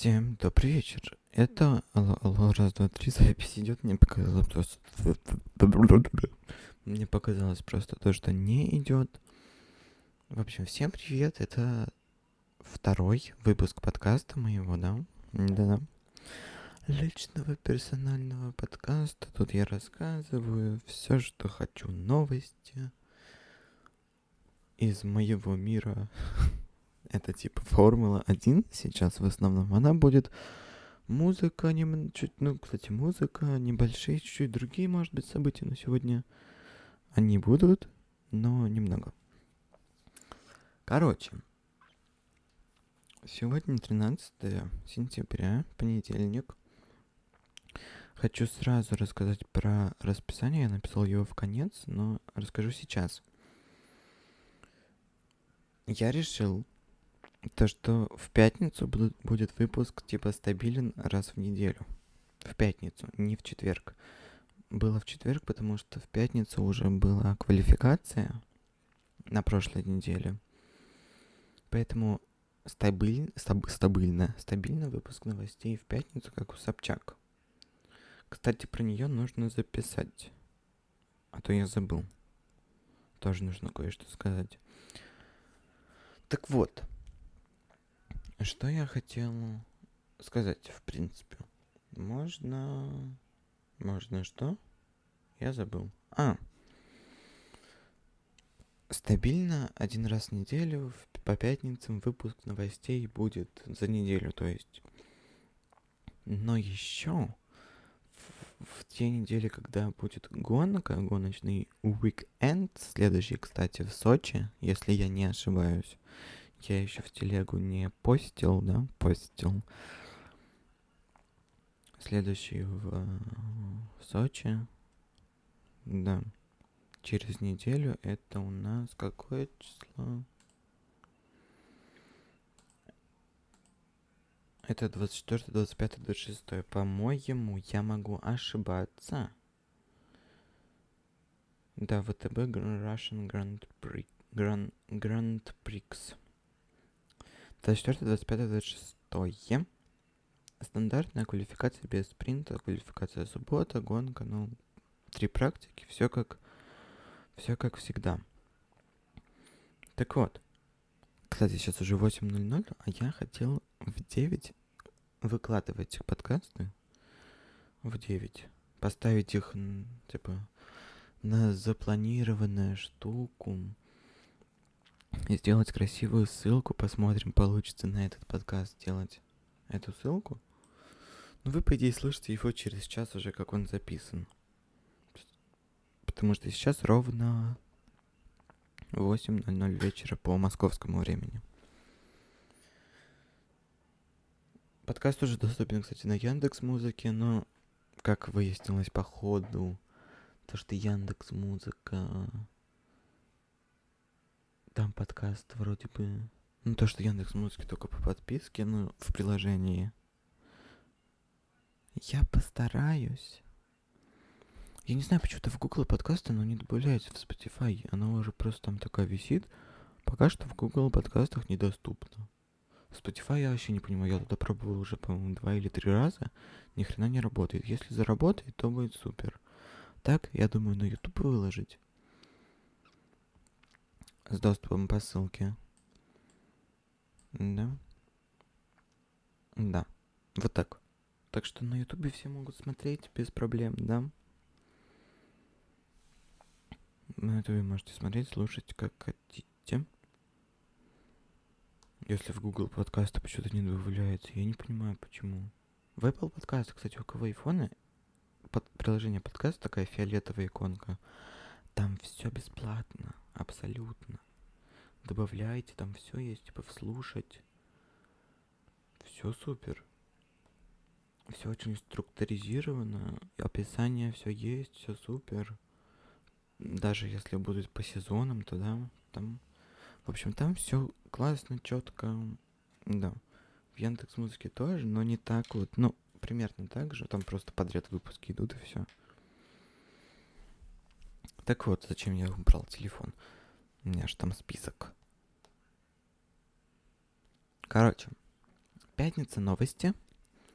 Всем добрый вечер. Это алло, алло, раз, два, три, запись идет. Мне показалось просто... Мне показалось просто то, что не идет. В общем, всем привет. Это второй выпуск подкаста моего, да? Да. Личного персонального подкаста. Тут я рассказываю все, что хочу. Новости из моего мира. это типа Формула 1 сейчас в основном, она будет музыка, не, чуть, ну, кстати, музыка, небольшие, чуть-чуть другие, может быть, события, но сегодня они будут, но немного. Короче, сегодня 13 сентября, понедельник. Хочу сразу рассказать про расписание, я написал его в конец, но расскажу сейчас. Я решил то, что в пятницу будут, будет выпуск типа стабилен раз в неделю. В пятницу, не в четверг. Было в четверг, потому что в пятницу уже была квалификация на прошлой неделе. Поэтому стабиль, стаб, стабильно, стабильно выпуск новостей в пятницу, как у Собчак. Кстати, про нее нужно записать. А то я забыл. Тоже нужно кое-что сказать. Так вот, что я хотел сказать, в принципе? Можно... Можно что? Я забыл. А. Стабильно один раз в неделю по пятницам выпуск новостей будет за неделю, то есть. Но еще в, в те недели, когда будет гонка, гоночный уикенд, следующий, кстати, в Сочи, если я не ошибаюсь, я еще в телегу не постил, да, постил. Следующий в, в Сочи. Да. Через неделю это у нас какое число? Это 24, 25, 26. По-моему, я могу ошибаться. Да, ВТБ Russian Grand Prix. Grand, Grand Prix. 24, 25, 26. Стандартная квалификация без спринта, квалификация суббота, гонка, ну, три практики, все как, все как всегда. Так вот, кстати, сейчас уже 8.00, а я хотел в 9 выкладывать подкасты. В 9. Поставить их, типа, на запланированную штуку сделать красивую ссылку. Посмотрим, получится на этот подкаст сделать эту ссылку. Ну, вы, по идее, слышите его через час уже, как он записан. Потому что сейчас ровно 8.00 вечера по московскому времени. Подкаст уже доступен, кстати, на Яндекс Музыке, но, как выяснилось по ходу, то, что Яндекс Музыка там подкаст вроде бы... Ну, то, что Яндекс Музыки только по подписке, ну, в приложении. Я постараюсь. Я не знаю, почему-то в Google подкасты оно не добавляется в Spotify. Оно уже просто там такая висит. Пока что в Google подкастах недоступно. В Spotify я вообще не понимаю. Я туда пробовал уже, по-моему, два или три раза. Ни хрена не работает. Если заработает, то будет супер. Так, я думаю, на YouTube выложить с доступом по ссылке. Да. Да. Вот так. Так что на ютубе все могут смотреть без проблем, да? На ютубе можете смотреть, слушать, как хотите. Если в Google подкасты почему-то не добавляется, я не понимаю, почему. В Apple подкасты, кстати, у кого айфоны, под приложение подкаст такая фиолетовая иконка. Там все бесплатно, абсолютно. Добавляйте, там все есть, типа вслушать. Все супер. Все очень структуризировано, описание все есть, все супер. Даже если будет по сезонам, то да, там, в общем, там все классно, четко, да. В Яндекс Музыке тоже, но не так вот, ну, примерно так же, там просто подряд выпуски идут и все. Так вот, зачем я убрал телефон? У меня же там список. Короче, пятница новости.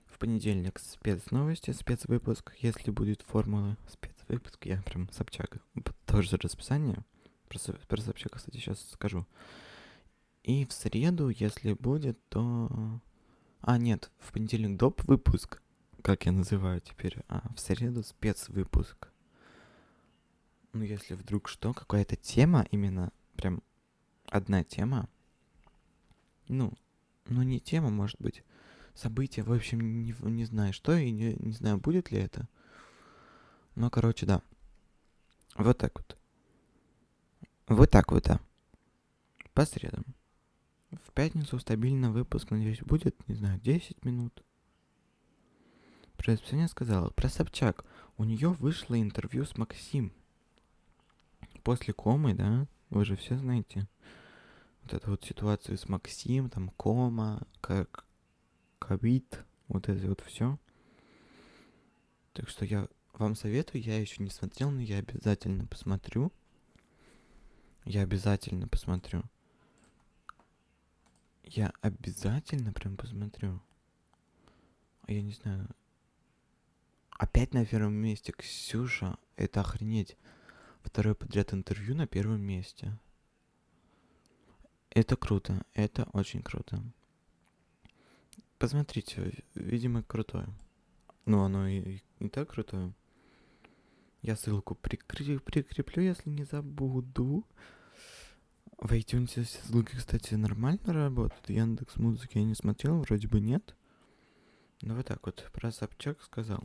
В понедельник спецновости, спецвыпуск. Если будет формула спецвыпуск, я прям Собчак. Тоже расписание. Про, про Собчак, кстати, сейчас скажу. И в среду, если будет, то... А, нет, в понедельник доп. выпуск, как я называю теперь, а в среду спецвыпуск. Ну, если вдруг что, какая-то тема, именно прям одна тема, ну, ну не тема, может быть, событие, в общем, не, не знаю что и не, не знаю, будет ли это. Но, короче, да. Вот так вот. Вот так вот, да. По средам. В пятницу стабильно выпуск, надеюсь, будет, не знаю, 10 минут. Про расписание сказала. Про Собчак. У нее вышло интервью с Максим. После комы, да? Вы же все знаете вот эту вот ситуацию с Максим, там кома, как ковид, вот это вот все. Так что я вам советую, я еще не смотрел, но я обязательно посмотрю. Я обязательно посмотрю. Я обязательно прям посмотрю. А я не знаю. Опять на первом месте Ксюша. Это охренеть. Второе подряд интервью на первом месте. Это круто, это очень круто. Посмотрите, видимо, крутое. Ну, оно и, и так крутое. Я ссылку прикреп, прикреплю, если не забуду. В iTunes ссылки, кстати, нормально работают. Яндекс музыки я не смотрел, вроде бы нет. Но вот так вот, про Собчак сказал.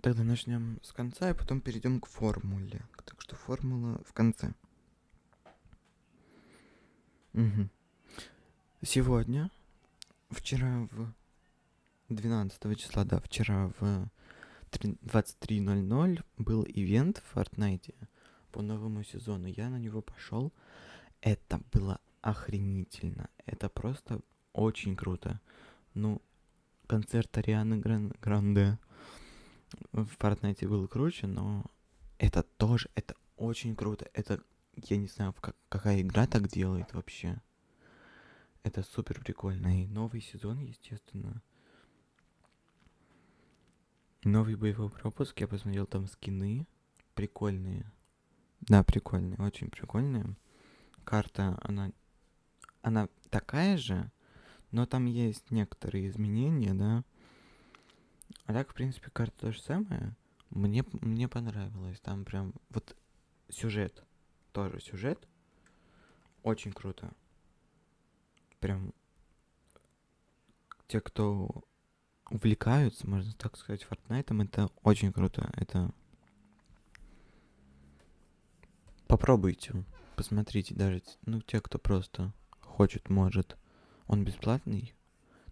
Тогда начнем с конца, и потом перейдем к формуле. Так что формула в конце. Угу. Сегодня, вчера в 12 числа, да, вчера в 23.00 был ивент в Fortnite по новому сезону. Я на него пошел. Это было охренительно. Это просто очень круто. Ну, концерт Арианы Гран Гранде в Fortnite был круче, но это тоже, это очень круто. Это я не знаю, как, какая игра так делает вообще. Это супер прикольно. И новый сезон, естественно. Новый боевой пропуск. Я посмотрел там скины. Прикольные. Да, прикольные. Очень прикольные. Карта, она... Она такая же, но там есть некоторые изменения, да. А так, в принципе, карта то же самое. Мне, мне понравилось. Там прям вот сюжет тоже сюжет. Очень круто. Прям те, кто увлекаются, можно так сказать, Fortnite, это очень круто. Это попробуйте, посмотрите даже, ну, те, кто просто хочет, может. Он бесплатный.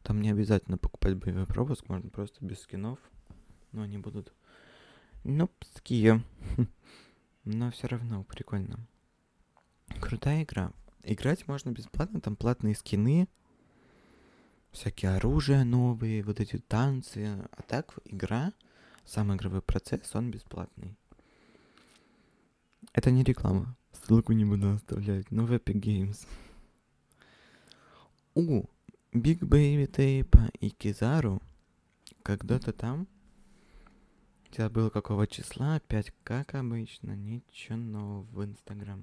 Там не обязательно покупать боевой пропуск, можно просто без скинов. Но они будут нупские. Но все равно прикольно. Крутая игра. Играть можно бесплатно, там платные скины, всякие оружия новые, вот эти танцы. А так игра, сам игровой процесс, он бесплатный. Это не реклама. Ссылку не буду оставлять. Но в Epic Games. У Big Baby Tape и Кизару когда-то там Забыл какого числа, опять как обычно, ничего нового в Инстаграм.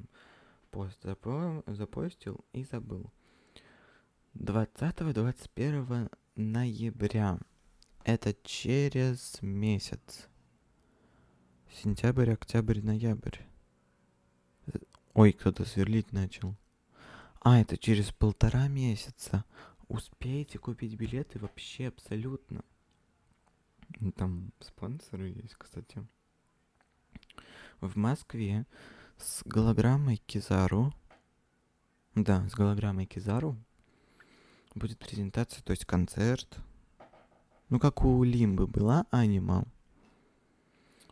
Пост запо запостил и забыл. 20-21 ноября. Это через месяц. Сентябрь, октябрь, ноябрь. Ой, кто-то сверлить начал. А, это через полтора месяца. Успеете купить билеты вообще абсолютно. Там спонсоры есть, кстати. В Москве с голограммой Кизару. Да, с голограммой Кизару будет презентация, то есть концерт. Ну, как у Лимбы была анима.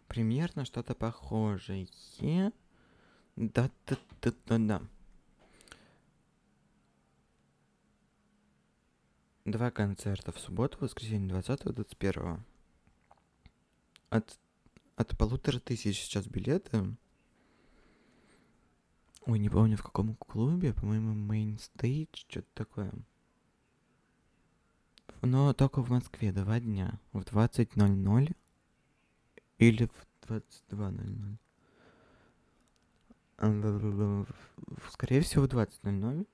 Примерно что-то похожее. Да-да-да-да-да. Два концерта в субботу, воскресенье 20-21 от, от полутора тысяч сейчас билеты. Ой, не помню в каком клубе, по-моему, Main Stage, что-то такое. Но только в Москве два дня. В 20.00 или в 22.00. Скорее всего, в 20.00.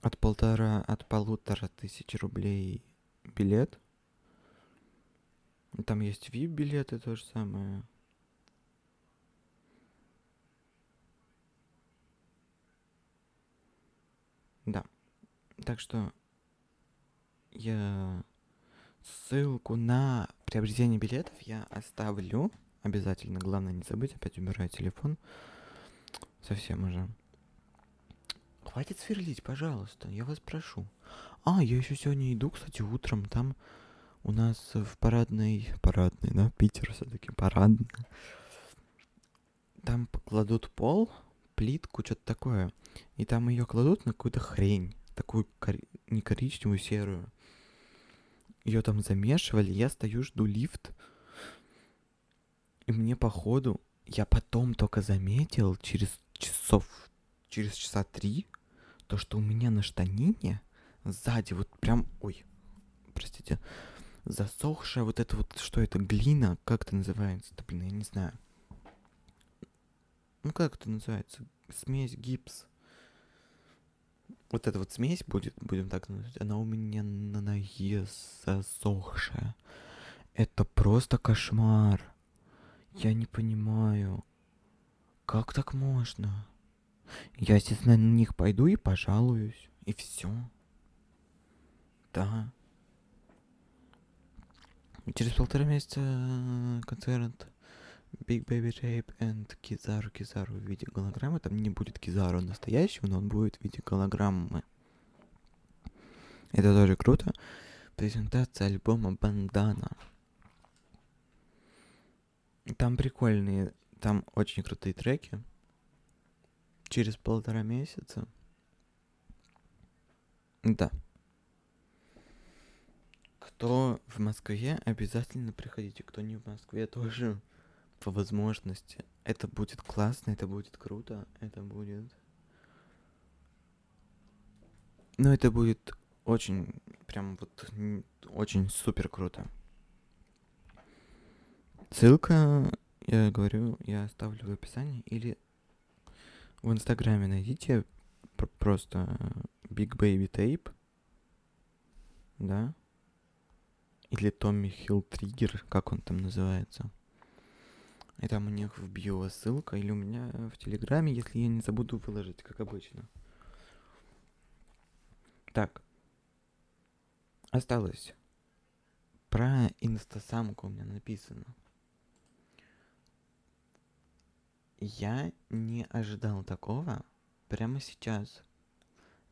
От полтора, от полутора тысяч рублей билет. Там есть VIP-билеты, то же самое. Да. Так что я ссылку на приобретение билетов я оставлю. Обязательно. Главное не забыть. Опять убираю телефон. Совсем уже. Хватит сверлить, пожалуйста. Я вас прошу. А, я еще сегодня иду, кстати, утром. Там у нас в парадной... Парадной, да? Питер все-таки парадный. Там кладут пол, плитку, что-то такое. И там ее кладут на какую-то хрень. Такую кори... не коричневую, серую ее там замешивали, я стою, жду лифт. И мне походу, я потом только заметил, через часов, через часа три, то, что у меня на штанине сзади вот прям, ой, простите, засохшая вот это вот, что это, глина, как это называется? Да, блин, я не знаю. Ну, как это называется? Смесь, гипс вот эта вот смесь будет, будем так называть, она у меня на ноге засохшая. Это просто кошмар. Я не понимаю. Как так можно? Я, естественно, на них пойду и пожалуюсь. И все. Да. Через полтора месяца концерт Big Baby Tape and Кизару Кизару в виде голограммы. Там не будет Кизару настоящего, но он будет в виде голограммы. Это тоже круто. Презентация альбома Бандана. Там прикольные, там очень крутые треки. Через полтора месяца. Да. Кто в Москве, обязательно приходите. Кто не в Москве, тоже по возможности. Это будет классно, это будет круто, это будет... Ну, это будет очень, прям вот, очень супер круто. Ссылка, я говорю, я оставлю в описании или в инстаграме найдите просто Big Baby Tape, да, или Tommy Hill Trigger, как он там называется. И там у них в био ссылка, или у меня в Телеграме, если я не забуду выложить, как обычно. Так. Осталось. Про инстасамку у меня написано. Я не ожидал такого прямо сейчас.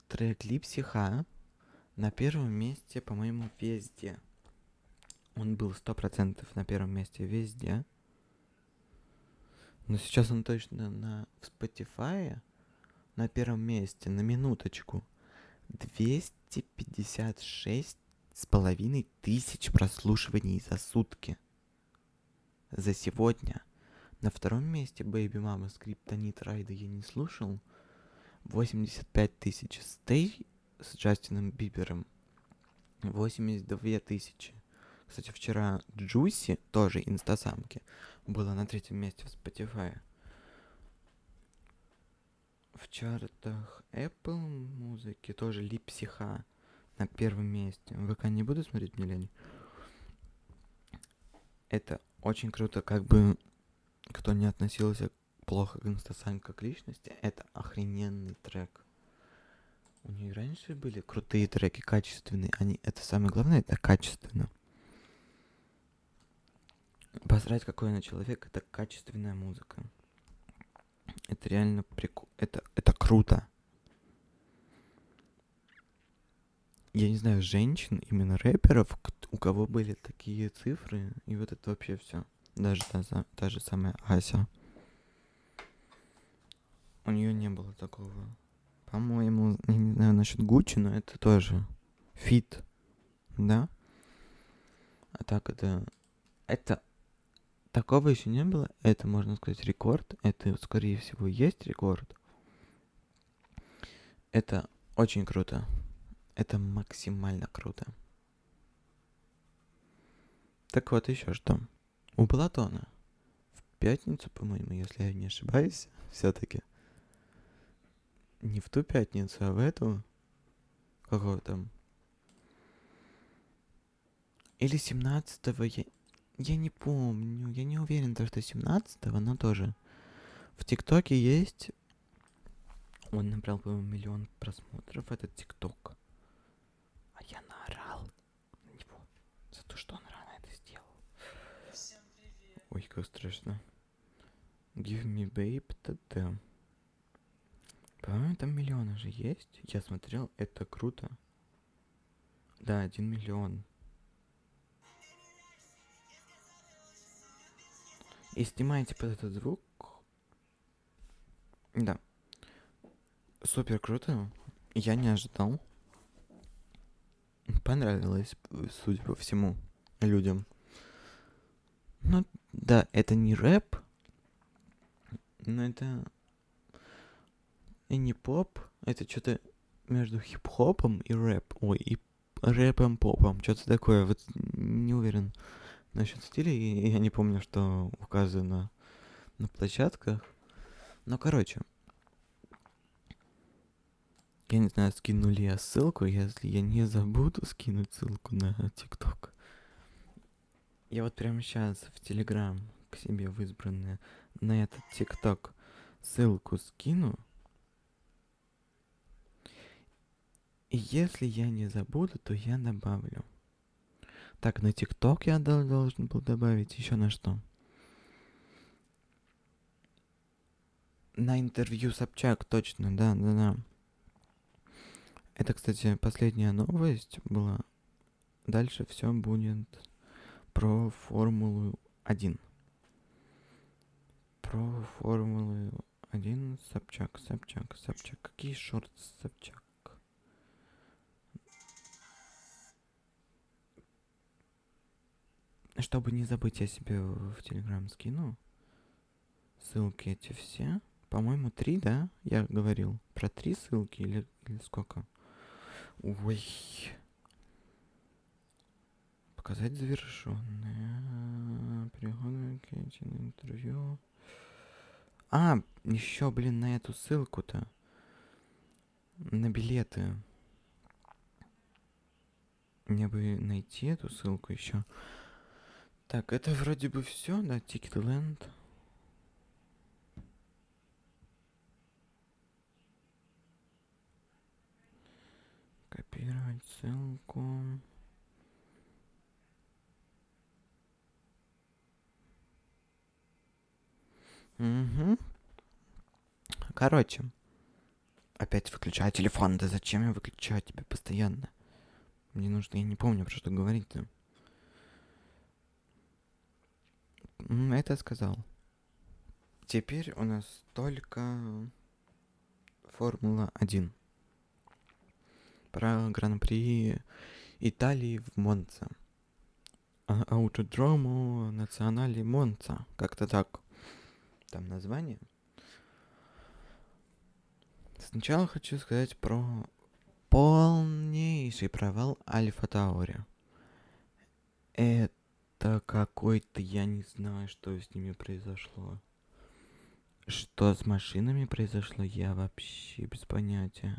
Трек Липсиха на первом месте, по-моему, везде. Он был сто процентов на первом месте везде. Но сейчас он точно на в Spotify на первом месте, на минуточку. 256 с половиной тысяч прослушиваний за сутки. За сегодня. На втором месте Baby Mama Скриптонит Райда я не слушал. 85 тысяч Стей с Джастином Бибером. 82 тысячи. Кстати, вчера Джуси, тоже инстасамки, была на третьем месте в Spotify. В чартах Apple музыки тоже Липсиха на первом месте. ВК не буду смотреть, мне лень. Это очень круто, как бы кто не относился плохо к инстасам как личности, это охрененный трек. У нее раньше были крутые треки, качественные. Они, это самое главное, это качественно. Посрать, какой она человек, это качественная музыка. Это реально прикольно. Это, это круто. Я не знаю, женщин, именно рэперов, у кого были такие цифры, и вот это вообще все. Даже та, та же самая Ася. У нее не было такого. По-моему, не знаю насчет Гуччи, но это тоже фит. Да? А так это... Это такого еще не было. Это, можно сказать, рекорд. Это, скорее всего, есть рекорд. Это очень круто. Это максимально круто. Так вот, еще что. У Платона в пятницу, по-моему, если я не ошибаюсь, все-таки. Не в ту пятницу, а в эту. Какого там? Или 17-го, я, я не помню. Я не уверен, то, что 17-го, но тоже. В ТикТоке есть... Он набрал, по-моему, миллион просмотров, этот ТикТок. А я наорал на него за то, что он. Как страшно. Give me babe, т.д. По-моему, там миллионы же есть. Я смотрел, это круто. Да, один миллион. И снимаете под этот звук. Да. Супер круто. Я не ожидал. Понравилось, судя по всему, людям. Ну, да, это не рэп, но это и не поп, это что-то между хип-хопом и рэп. Ой, и рэпом-попом, что-то такое. Вот не уверен насчет стиля, и я не помню, что указано на площадках. Но, короче, я не знаю, скину ли я ссылку, если я не забуду скинуть ссылку на ТикТок. Я вот прямо сейчас в Телеграм к себе в избранное на этот ТикТок ссылку скину. И если я не забуду, то я добавлю. Так, на ТикТок я должен был добавить еще на что? На интервью Собчак, точно, да, да, да. Это, кстати, последняя новость была. Дальше все будет про Формулу 1. Про Формулу 1 Собчак, Собчак, Собчак. Какие шорты Собчак? Чтобы не забыть, я себе в Телеграм скину. Ссылки эти все. По-моему, три, да? Я говорил. Про три ссылки или, или сколько? Ой. Показать завершенное. Переходы на интервью. А, еще, блин, на эту ссылку-то. На билеты. Мне бы найти эту ссылку еще. Так, это вроде бы все, да, Ticketland. Копировать ссылку. Угу. Короче. Опять выключаю телефон. Да зачем я выключаю тебя постоянно? Мне нужно, я не помню, про что говорить-то. Это сказал. Теперь у нас только Формула 1 про Гран-при Италии в Монце. А, Аутодрому Национали Монца. Как-то так. Там название. Сначала хочу сказать про полнейший провал Альфа Таури. Это какой-то, я не знаю, что с ними произошло. Что с машинами произошло, я вообще без понятия.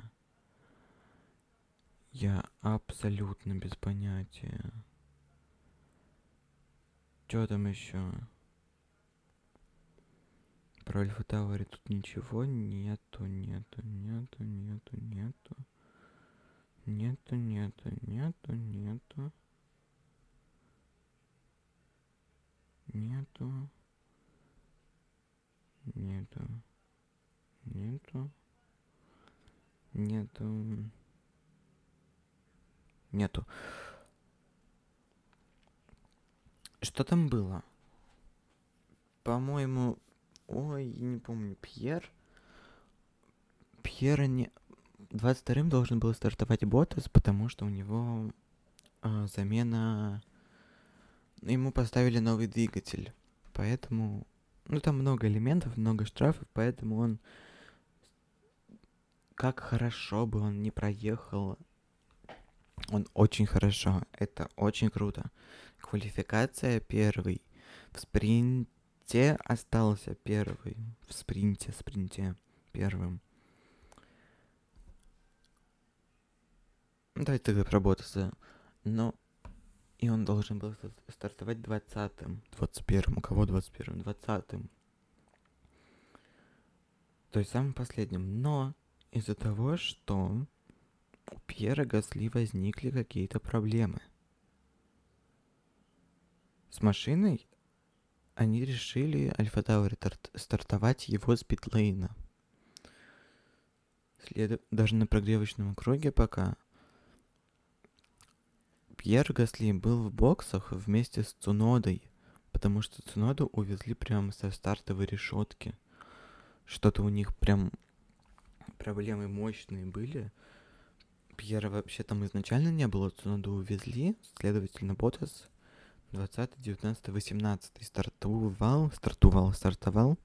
Я абсолютно без понятия. Что там еще? Про Альфа Тауэре тут ничего нету, нету, нету, нету, нету. Нету, нету, нету, нету. Нету. Нету. Нету. Нету нету. Что там было? По-моему, ой, не помню, Пьер. Пьера не... 22-м должен был стартовать Ботас, потому что у него э, замена... Ему поставили новый двигатель. поэтому... Ну, там много элементов, много штрафов, поэтому он... Как хорошо бы он не проехал. Он очень хорошо. Это очень круто. Квалификация первый. В спринте остался первый. В спринте, спринте первым. Давайте тогда про Ботаса. Но и он должен был стартовать 20-м. 21-м. У кого 21-м? 20-м. То есть самым последним. Но из-за того, что у Пьера Гасли возникли какие-то проблемы. С машиной они решили Альфа Тауэр стартовать его с питлейна. След... Даже на прогревочном круге пока Пьер Гасли был в боксах вместе с Цунодой, потому что Цуноду увезли прямо со стартовой решетки. Что-то у них прям проблемы мощные были. Пьера вообще там изначально не было, Цуноду увезли, следовательно, Ботас 20, 19, 18 стартовал, стартовал, стартовал.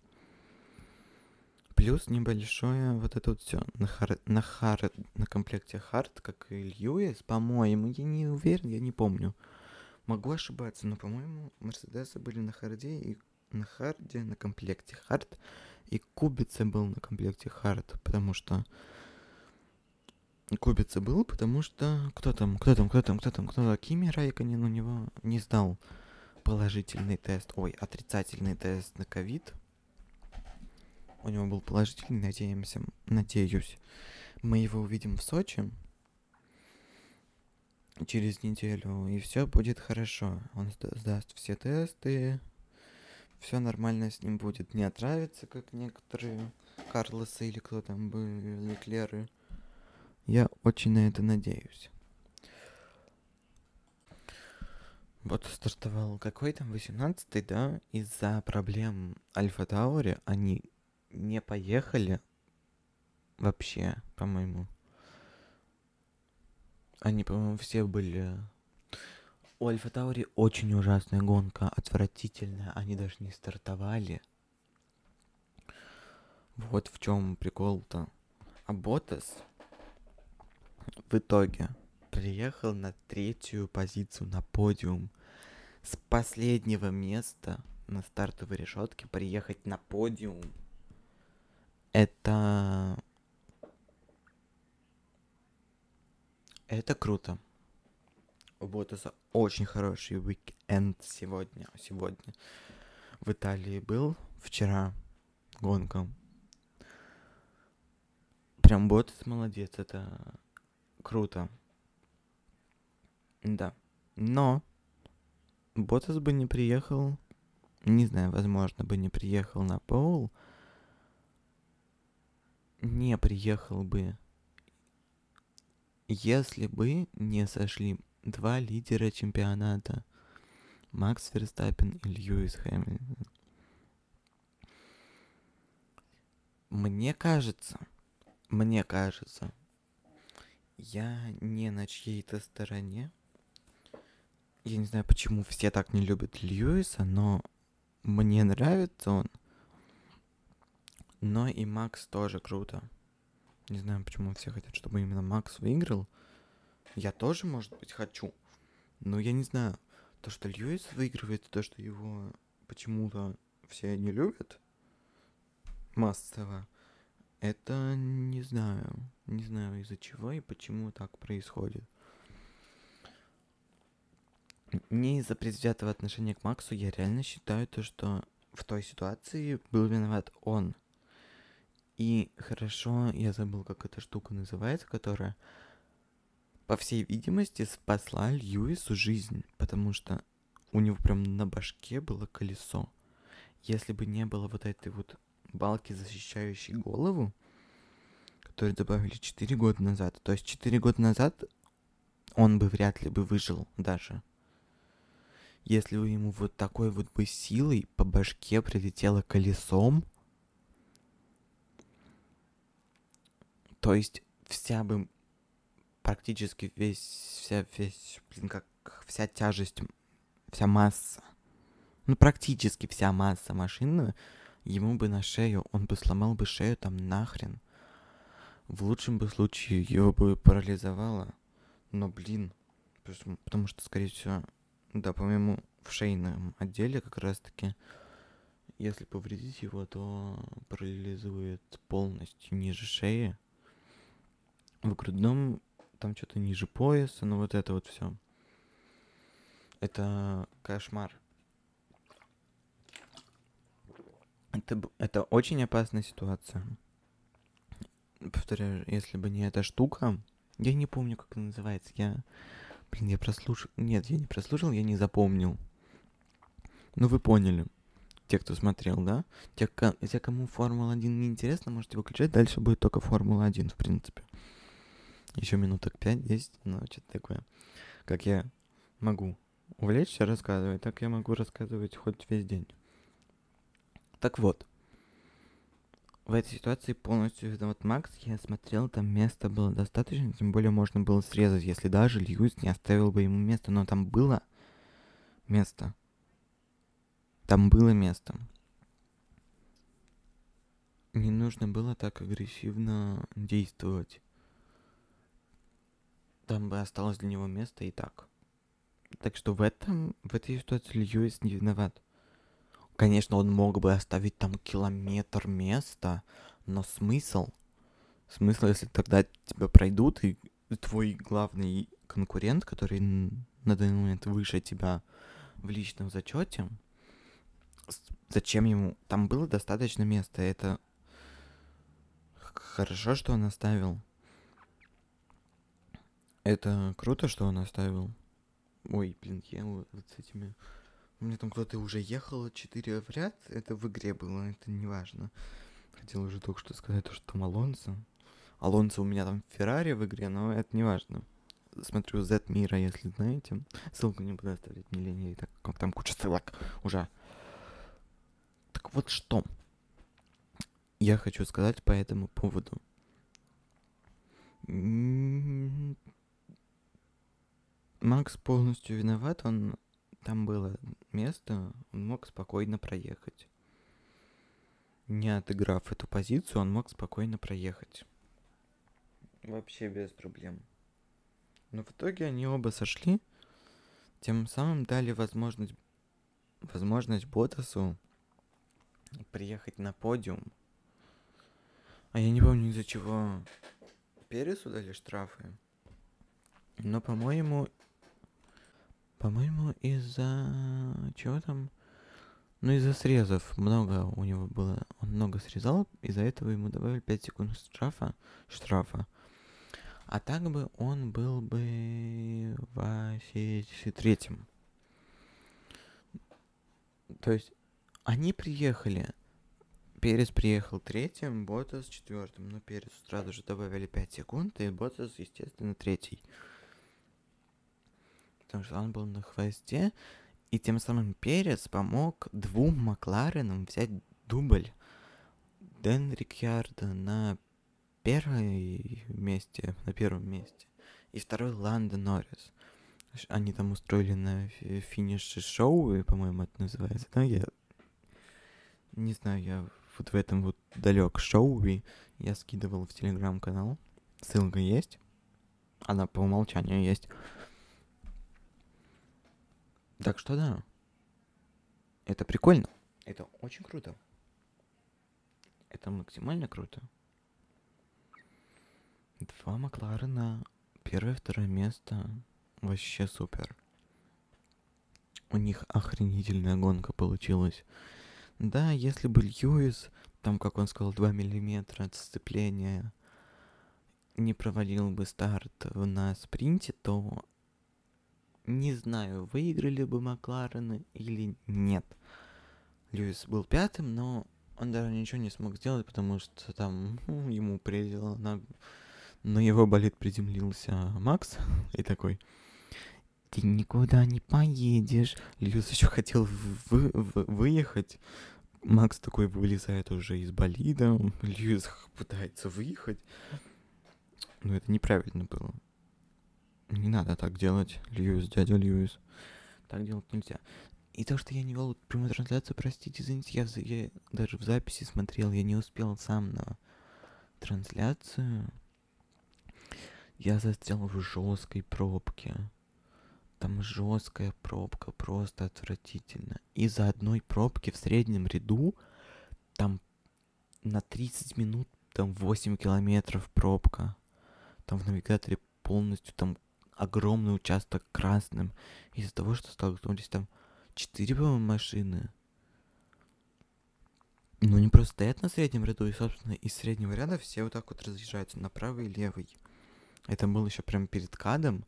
Плюс небольшое вот это вот все на, хар, на, хар, на комплекте hard, как и Льюис, по-моему, я не уверен, я не помню. Могу ошибаться, но, по-моему, Мерседесы были на харде и на харде, на комплекте hard, и Кубица был на комплекте hard, потому что Кубица был, потому что кто там, кто там, кто там, кто там, кто там, Кими Райкконен у него не сдал положительный тест, ой, отрицательный тест на ковид, у него был положительный, надеемся, надеюсь. Мы его увидим в Сочи через неделю, и все будет хорошо. Он сдаст все тесты, все нормально с ним будет. Не отравится, как некоторые Карлосы или кто там были, Клеры. Я очень на это надеюсь. Вот стартовал какой там 18-й, да? Из-за проблем Альфа Таури они не поехали вообще, по-моему. Они, по-моему, все были... У Альфа Таури очень ужасная гонка, отвратительная. Они даже не стартовали. Вот в чем прикол-то. А Ботас в итоге приехал на третью позицию на подиум. С последнего места на стартовой решетке приехать на подиум это... Это круто. У Ботаса очень хороший уикенд сегодня. Сегодня в Италии был. Вчера гонка. Прям Ботас молодец. Это круто. Да. Но Ботас бы не приехал, не знаю, возможно, бы не приехал на Пол, не приехал бы, если бы не сошли два лидера чемпионата. Макс Верстаппин и Льюис Хэмилтон. Мне кажется, мне кажется, я не на чьей-то стороне. Я не знаю, почему все так не любят Льюиса, но мне нравится он. Но и Макс тоже круто. Не знаю, почему все хотят, чтобы именно Макс выиграл. Я тоже, может быть, хочу. Но я не знаю. То, что Льюис выигрывает, то, что его почему-то все не любят массово, это не знаю. Не знаю из-за чего и почему так происходит. Не из-за предвзятого отношения к Максу, я реально считаю то, что в той ситуации был виноват он. И хорошо, я забыл, как эта штука называется, которая, по всей видимости, спасла Льюису жизнь, потому что у него прям на башке было колесо. Если бы не было вот этой вот балки, защищающей голову, которую добавили 4 года назад, то есть 4 года назад он бы вряд ли бы выжил даже. Если бы ему вот такой вот бы силой по башке прилетело колесом, То есть вся бы практически весь, вся, весь, блин, как вся тяжесть, вся масса ну, практически вся масса машины ему бы на шею, он бы сломал бы шею там нахрен. В лучшем бы случае его бы парализовало. Но, блин, потому что, скорее всего, да, по-моему, в шейном отделе как раз-таки, если повредить его, то парализует полностью ниже шеи. В грудном там что-то ниже пояса, ну вот это вот все. Это кошмар. Это, это очень опасная ситуация. Повторяю, если бы не эта штука, я не помню, как она называется. Я, блин, я прослушал. Нет, я не прослушал, я не запомнил. Ну, вы поняли. Те, кто смотрел, да? Те, те кому Формула-1 не интересно, можете выключать. Дальше будет только Формула-1, в принципе. Еще минуток 5-10, ну, что-то такое. Как я могу увлечься рассказывать, так я могу рассказывать хоть весь день. Так вот, в этой ситуации полностью виноват Макс. Я смотрел, там места было достаточно, тем более можно было срезать, если даже Льюис не оставил бы ему место. Но там было место. Там было место. Не нужно было так агрессивно действовать. Там бы осталось для него место и так. Так что в этом, в этой ситуации Льюис не виноват. Конечно, он мог бы оставить там километр места, но смысл? Смысл, если тогда тебя пройдут, и твой главный конкурент, который на данный момент выше тебя в личном зачете, зачем ему? Там было достаточно места, это хорошо, что он оставил. Это круто, что он оставил. Ой, блин, я вот с этими у меня там кто-то уже ехал, 4 в ряд, это в игре было, это не важно. Хотел уже только что сказать, то, что там Алонсо. Алонсо у меня там Феррари в игре, но это не важно. Смотрю Z мира, если знаете. Ссылку не буду оставлять, не лень, так, там куча ссылок уже. Так вот что я хочу сказать по этому поводу. Макс полностью виноват, он там было место, он мог спокойно проехать. Не отыграв эту позицию, он мог спокойно проехать. Вообще без проблем. Но в итоге они оба сошли, тем самым дали возможность, возможность Ботасу приехать на подиум. А я не помню из-за чего Пересу дали штрафы. Но, по-моему, по-моему, из-за... Чего там? Ну, из-за срезов много у него было. Он много срезал, из-за этого ему добавили 5 секунд штрафа. штрафа. А так бы он был бы в 73-м. То есть они приехали. Перес приехал третьим, Ботас четвертым. Но Перес сразу же добавили 5 секунд, и Ботас, естественно, третий потому что он был на хвосте, и тем самым Перес помог двум Макларенам взять дубль. Дэн Рикьярдо на первой месте, на первом месте, и второй Ландо Норрис. Они там устроили на финише шоу, по-моему, это называется, да, я не знаю, я вот в этом вот далек шоу, и я скидывал в телеграм-канал, ссылка есть, она по умолчанию есть. Так что да. Это прикольно. Это очень круто. Это максимально круто. Два Макларена. Первое, второе место. Вообще супер. У них охренительная гонка получилась. Да, если бы Льюис, там, как он сказал, 2 миллиметра от сцепления, не провалил бы старт на спринте, то не знаю, выиграли бы Макларены или нет. Льюис был пятым, но он даже ничего не смог сделать, потому что там ну, ему прилетело на... На его болит приземлился Макс и такой, ты никуда не поедешь. Льюис еще хотел вы выехать. Макс такой вылезает уже из болида. Льюис пытается выехать. Но это неправильно было. Не надо так делать, Льюис, дядя Льюис. Так делать нельзя. И то, что я не вел прямую трансляцию, простите, извините, я, я даже в записи смотрел, я не успел сам на трансляцию. Я застрял в жесткой пробке. Там жесткая пробка, просто отвратительно. Из-за одной пробки в среднем ряду там на 30 минут там 8 километров пробка. Там в навигаторе полностью там огромный участок красным. Из-за того, что столкнулись там 4, по-моему, машины. Ну, не просто стоят на среднем ряду, и, собственно, из среднего ряда все вот так вот разъезжаются на правый и левый. Это был еще прям перед кадом.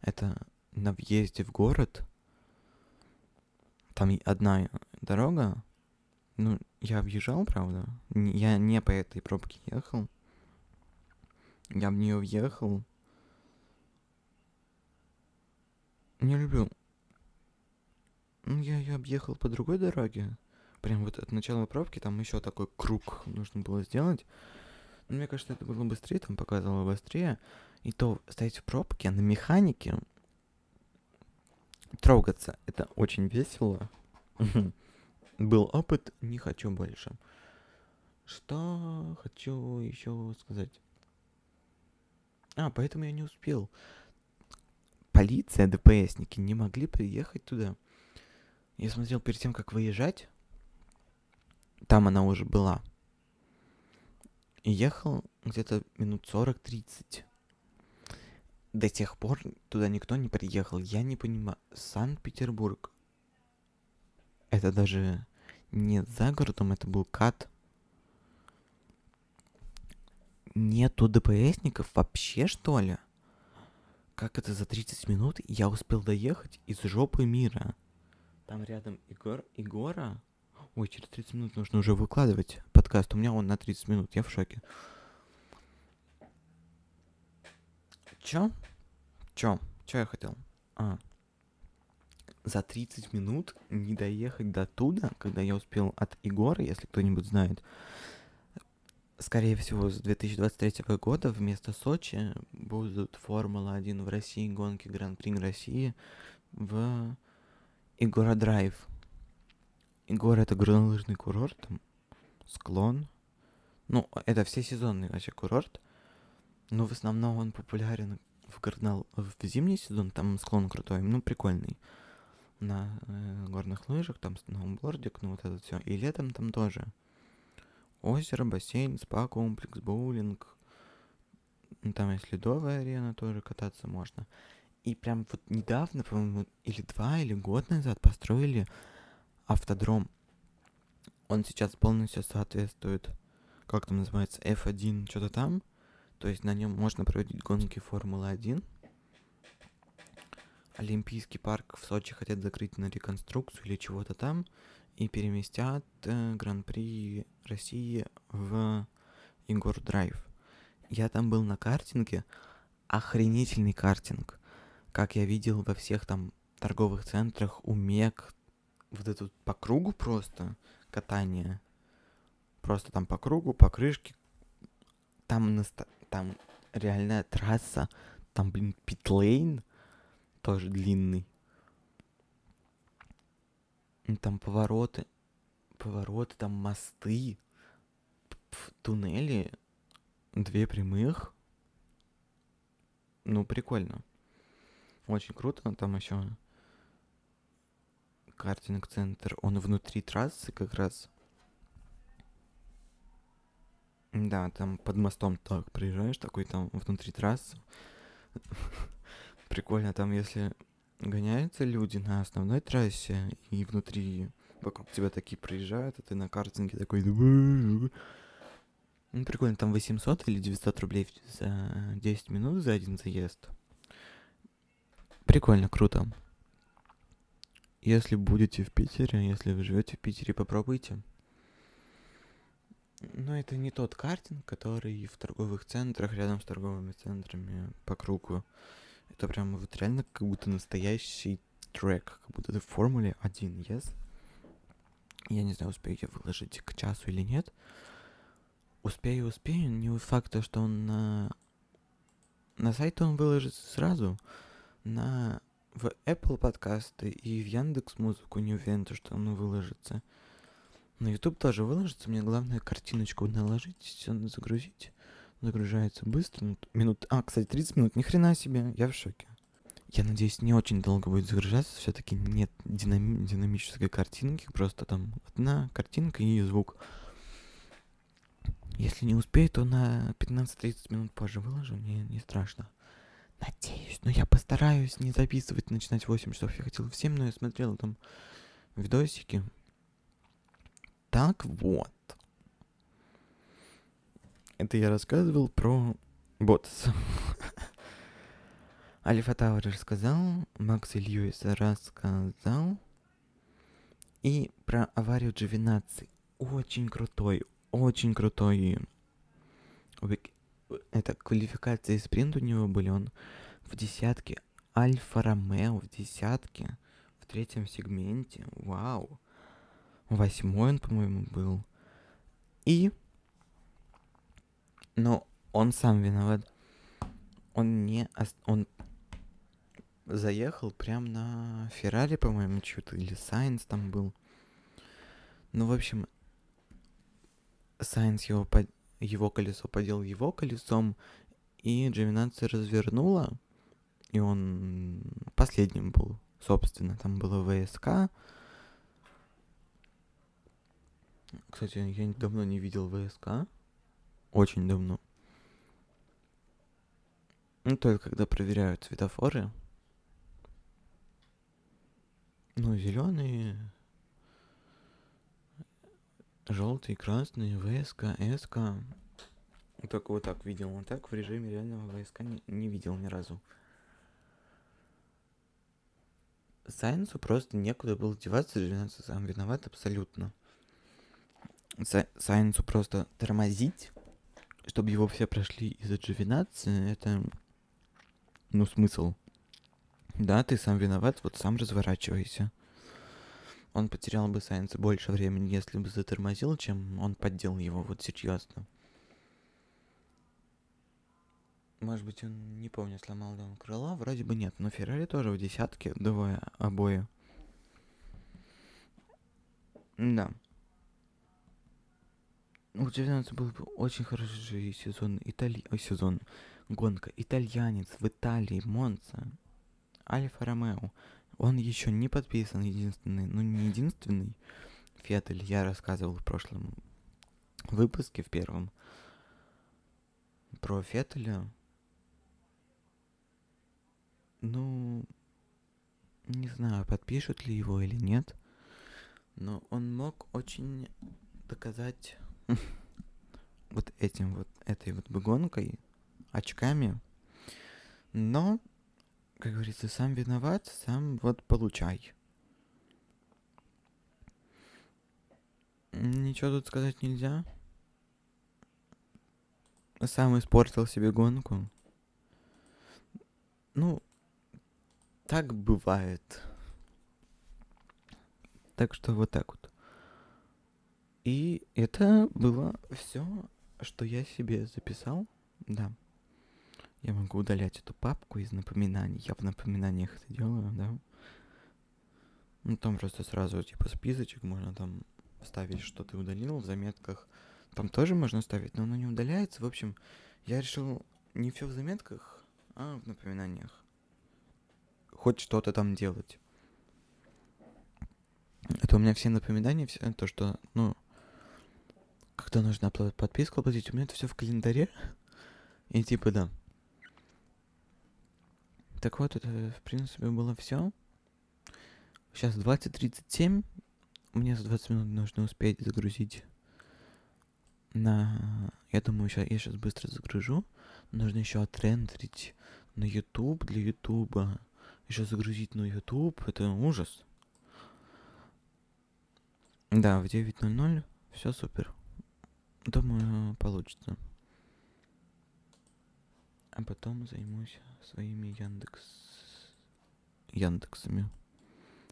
Это на въезде в город. Там одна дорога. Ну, я объезжал, правда. Я не по этой пробке ехал. Я в нее въехал. Не люблю. Ну, я ее объехал по другой дороге. Прям вот от начала пробки там еще такой круг нужно было сделать. Но мне кажется, это было быстрее, там показывало быстрее. И то стоять в пробке на механике, трогаться, это очень весело. Был опыт, не хочу больше. Что хочу еще сказать? А, поэтому я не успел. Полиция, ДПСники не могли приехать туда. Я смотрел перед тем, как выезжать. Там она уже была. И ехал где-то минут 40-30. До тех пор туда никто не приехал. Я не понимаю. Санкт-Петербург. Это даже не за городом, это был Кат. Нету ДПСников вообще, что ли? Как это за 30 минут я успел доехать из жопы мира? Там рядом Егор, Егора. Ой, через 30 минут нужно уже выкладывать подкаст. У меня он на 30 минут, я в шоке. Чё? Чё? Чё я хотел? А. За 30 минут не доехать до туда, когда я успел от Егора, если кто-нибудь знает. Скорее всего, с 2023 года вместо Сочи будут Формула-1 в России, гонки Гран-при России в Игора Драйв. Игора это горнолыжный курорт, склон. Ну, это все сезонный вообще курорт. Но в основном он популярен в, горнол... в зимний сезон, там склон крутой, ну, прикольный. На э, горных лыжах, там сноубордик, ну, вот это все. И летом там тоже. Озеро, бассейн, спа-комплекс, боулинг. Ну, там есть ледовая арена, тоже кататься можно. И прям вот недавно, по-моему, или два, или год назад построили автодром. Он сейчас полностью соответствует, как там называется, F1, что-то там. То есть на нем можно проводить гонки Формулы-1. Олимпийский парк в Сочи хотят закрыть на реконструкцию или чего-то там. И переместят э, Гран-при России в Егор Драйв. Я там был на картинге. Охренительный картинг. Как я видел во всех там торговых центрах, у МЕК, вот это по кругу просто катание. Просто там по кругу, по крышке. Там, наста- там реальная трасса. Там, блин, питлейн тоже длинный. Там повороты. Повороты, там мосты. Туннели. Две прямых. Ну, прикольно. Очень круто. Там еще картинг-центр. Он внутри трассы как раз. Да, там под мостом так приезжаешь, такой там внутри трассы. Прикольно, там если гоняются люди на основной трассе и внутри вокруг тебя такие проезжают, а ты на картинге такой... Ну, прикольно, там 800 или 900 рублей за 10 минут за один заезд. Прикольно, круто. Если будете в Питере, если вы живете в Питере, попробуйте. Но это не тот картинг, который в торговых центрах, рядом с торговыми центрами по кругу. Это прям вот реально как будто настоящий трек, как будто ты в Формуле 1, yes? Я не знаю, успею я выложить к часу или нет. Успею, успею. Не факт, то, что он на... На сайт он выложится сразу. На в Apple подкасты и в Яндекс Музыку. Не уверен, что оно выложится. На YouTube тоже выложится. Мне главное картиночку наложить, все загрузить. Загружается быстро. Минут... А, кстати, 30 минут. Ни хрена себе. Я в шоке. Я надеюсь, не очень долго будет загружаться. Все-таки нет динами... динамической картинки. Просто там одна картинка и звук. Если не успею, то на 15-30 минут позже выложу. Мне не страшно. Надеюсь, но я постараюсь не записывать, начинать в 8 часов. Я хотел в 7, но я смотрел там видосики. Так вот. Это я рассказывал про Ботса. Альфа Тауэр рассказал, Макс Льюис рассказал. И про аварию G12. Очень крутой, очень крутой это квалификации спринт у него были, он в десятке, Альфа Ромео в десятке, в третьем сегменте, вау. Восьмой он, по-моему, был. И, но он сам виноват. Он не, он заехал прям на Феррари, по-моему, что-то, или Сайнс там был. Ну, в общем, Сайнс его под его колесо подел его колесом, и G12 развернула, и он последним был, собственно, там было ВСК. Кстати, я давно не видел ВСК, очень давно. Ну, только когда проверяют светофоры. Ну, зеленые, Желтый, красный, ВСК, СК. Только вот так видел. Вот так в режиме реального ВСК не, не видел ни разу. Сайенсу просто некуда было деваться, 12 сам виноват абсолютно. Сайенсу просто тормозить, чтобы его все прошли из-за G12, это, ну, смысл. Да, ты сам виноват, вот сам разворачивайся он потерял бы Сайенса больше времени, если бы затормозил, чем он поддел его, вот серьезно. Может быть, он, не помню, сломал ли он крыла, вроде бы нет, но Феррари тоже в десятке, двое обои. Да. У 19 был бы очень хороший сезон, Итали... Ой, сезон, гонка. Итальянец в Италии, Монца, Альфа Ромео. Он еще не подписан, единственный, ну не единственный. Феттель я рассказывал в прошлом выпуске, в первом, про Феттеля. Ну, не знаю, подпишут ли его или нет, но он мог очень доказать вот этим вот, этой вот гонкой, очками, но как говорится, сам виноват, сам вот получай. Ничего тут сказать нельзя. Сам испортил себе гонку. Ну, так бывает. Так что вот так вот. И это было все, что я себе записал. Да. Я могу удалять эту папку из напоминаний. Я в напоминаниях это делаю, да. Ну, там просто сразу, типа, списочек, можно там ставить, что ты удалил в заметках. Там тоже можно ставить, но оно не удаляется. В общем, я решил не все в заметках, а в напоминаниях. Хоть что-то там делать. Это у меня все напоминания, все то, что, ну, когда нужно подписку оплатить, у меня это все в календаре. И типа, да. Так вот, это, в принципе, было все. Сейчас 20.37. Мне за 20 минут нужно успеть загрузить на... Я думаю, я сейчас быстро загружу. Нужно еще отрендерить на YouTube для YouTube. Еще загрузить на YouTube. Это ужас. Да, в 9.00 все супер. Думаю, получится. А потом займусь своими Яндекс... Яндексами.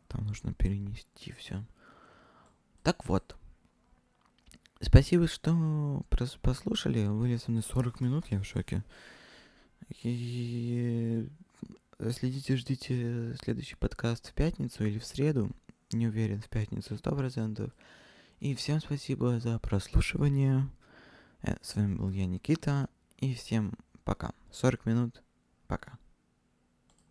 Там нужно перенести все. Так вот. Спасибо, что послушали. Были со мной 40 минут, я в шоке. И следите, ждите следующий подкаст в пятницу или в среду. Не уверен, в пятницу сто процентов. И всем спасибо за прослушивание. Э, с вами был я, Никита. И всем пока. 40 минут. Пока.